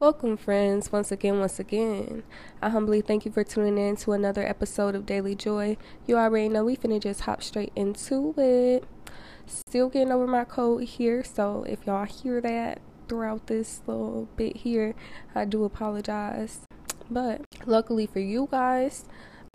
Welcome, friends, once again, once again. I humbly thank you for tuning in to another episode of Daily Joi. You already know we finna just hop straight into it. Still getting over my cold here, so if y'all hear that throughout this little bit here, I do apologize. But luckily for you guys,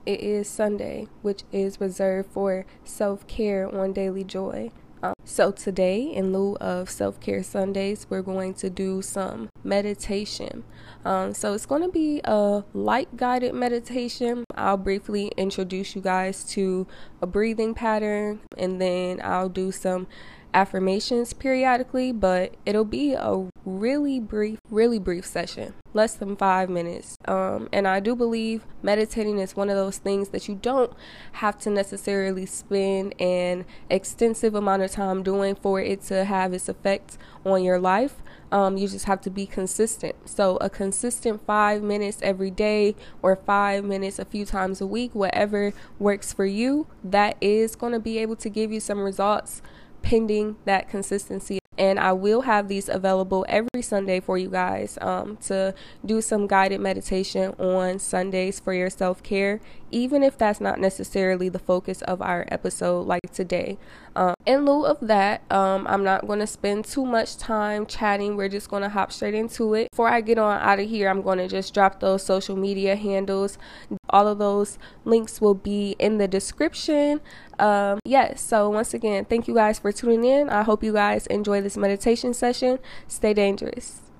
it is Sunday, which is reserved for self care on Daily Joi. Um, so, today, in lieu of self care Sundays, we're going to do some meditation. Um, so, it's going to be a light guided meditation. I'll briefly introduce you guys to a breathing pattern and then I'll do some affirmations periodically, but it'll be a really brief, really brief session, less than five minutes. Um, and I do believe meditating is one of those things that you don't have to necessarily spend an extensive amount of time doing for it to have its effect on your life. Um, you just have to be consistent. So, a consistent five minutes every day or five minutes a few times a week, whatever works for you, that is going to be able to give you some results pending that consistency. And I will have these available every Sunday for you guys um, to do some guided meditation on Sundays for your self care, even if that's not necessarily the focus of our episode like today. Um, in lieu of that, um, I'm not going to spend too much time chatting. We're just going to hop straight into it. Before I get on out of here, I'm going to just drop those social media handles. All of those links will be in the description. Um, yes, so once again, thank you guys for tuning in. I hope you guys enjoy this meditation session. Stay dangerous.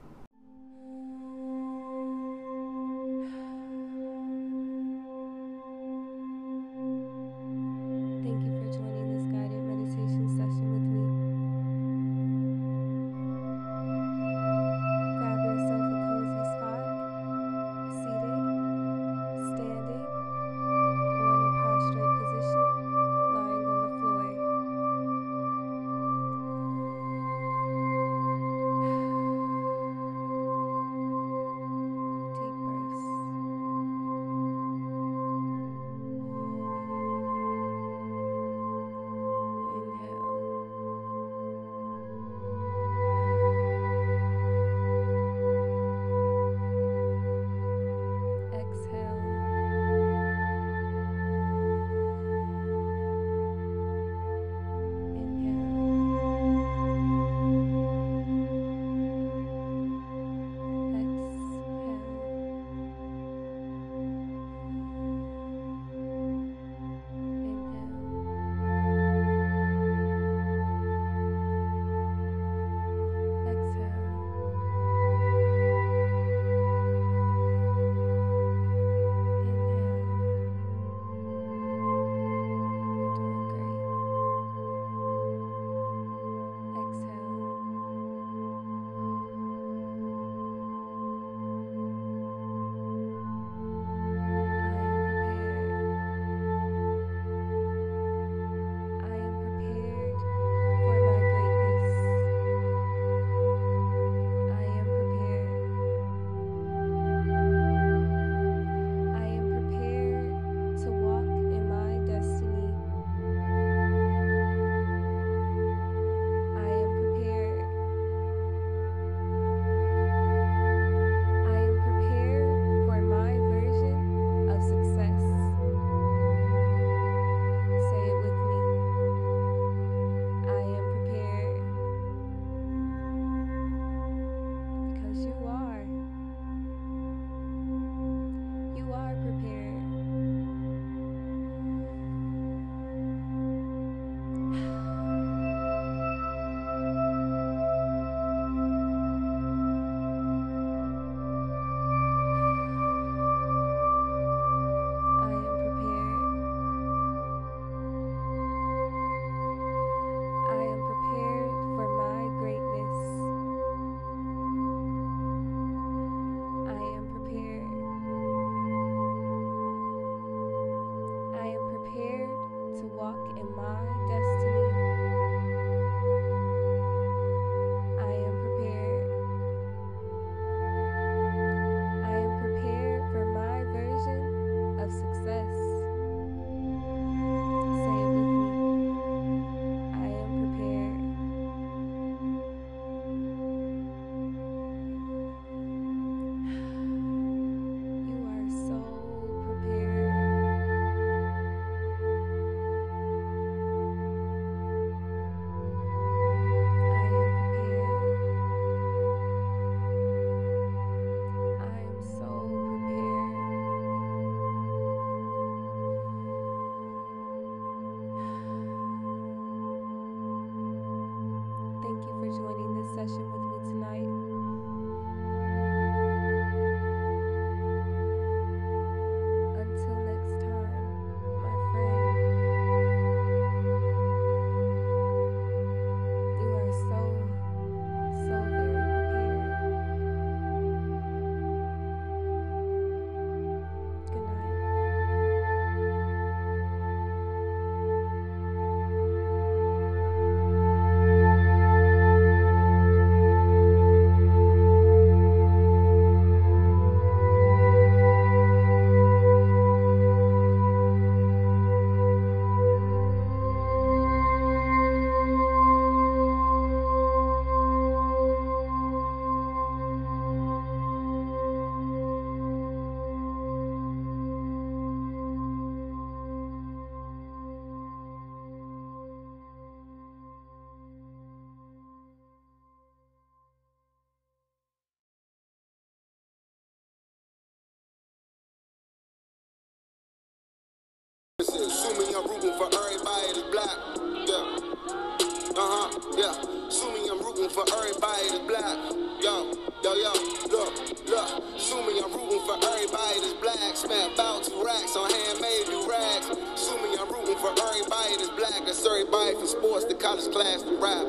That's everybody from sports to college class to rap.